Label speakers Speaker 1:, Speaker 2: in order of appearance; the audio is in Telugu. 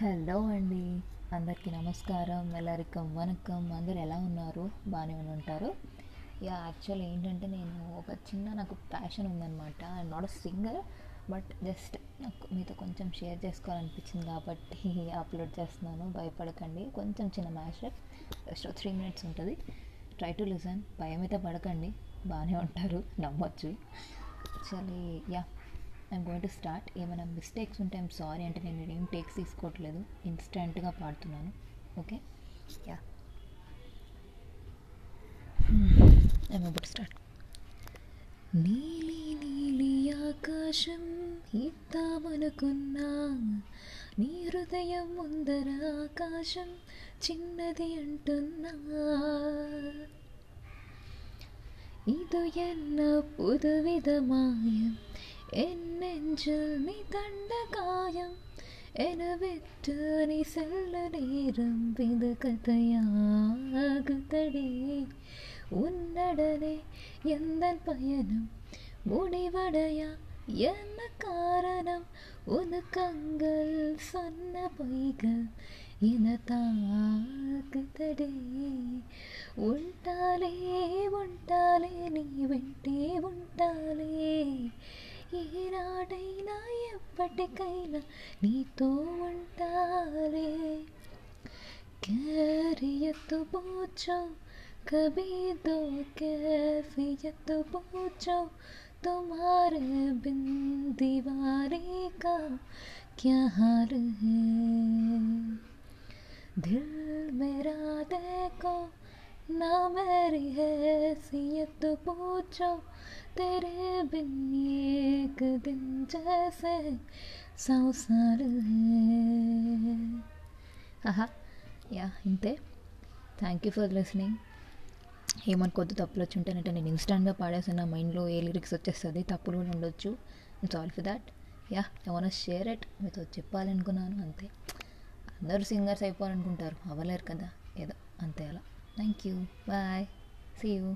Speaker 1: హలో అండి. అందరికీ నమస్కారం ఎల్లరికం వనకం అందరు ఎలా ఉన్నారు? బాగానే ఉంటారు యా యాక్చువల్ ఏంటంటే నేను ఒక చిన్న నాకు ప్యాషన్ ఉందన్నమాట. I not a singer but just నాకు మీతో కొంచెం షేర్ చేసుకోవాలనిపించింది కాబట్టి అప్లోడ్ చేస్తున్నాను. భయపడకండి. కొంచెం చిన్న మ్యాషప్ జస్ట్ త్రీ మినిట్స్ ఉంటుంది. ట్రై టు లిసన్ భయం అయితే పడకండి. బాగానే ఉంటారు. నమ్మొచ్చు. Actually ya. I'm going to start ఏమైనా మిస్టేక్స్ ఉంటే ఐమ్ సారీ అంటే నేను ఏం టేక్స్ తీసుకోవట్లేదు. ఇన్స్టెంట్గా పాడుతున్నాను. Okay ya I'm about start నీలి నీలి ఆకాశం ఇద్దామనుకున్నా నీ హృదయం ముందర ఆకాశం చిన్నది అంటున్నా. ఇదు ఎన్న పుదు విధమాయం என் நெஞ்சில் நீ கண்ட காயம் என விட்டு நீ செல்ல நேரம் இது கதையாகுதடி உன்னடனே எந்த பயணம் முடிவடையா? என்ன காரணம்? உனக்கங்கள் சொன்ன பொய்கள் இனத்தாக்குதடே ఉంటాలే ఉంటాలే నీ వెంటే ఉంటాలే ఈనాడైనా ఎప్పటికైనా నీతో ఉంటాలే कैरियत पूछो कभी दो कैफियत पूछो तुम्हारे बिन दीवारे का क्या हाल है दिल मेरा देखो ना मेरी हैसियत पूछो तेरे बिन एक दिन जैसे सौ साल है ఆహా యా ఇంతే థ్యాంక్ యూ ఫర్ లిసనింగ్ ఏమనుకోద్దు తప్పులు వచ్చి ఉంటేనంటే నేను ఇన్స్టాంట్గా పాడేసిన నా మైండ్లో ఏ లిరిక్స్ వచ్చేస్తుంది తప్పులు కూడా ఉండొచ్చు it's all for that yeah ఏమైనా షేర్ ఇట్ మీతో చెప్పాలనుకున్నాను అంతే అందరూ సింగర్స్ అయిపోవాలనుకుంటారు అవ్వలేరు కదా ఏదో అంతే అలా thank you bye see you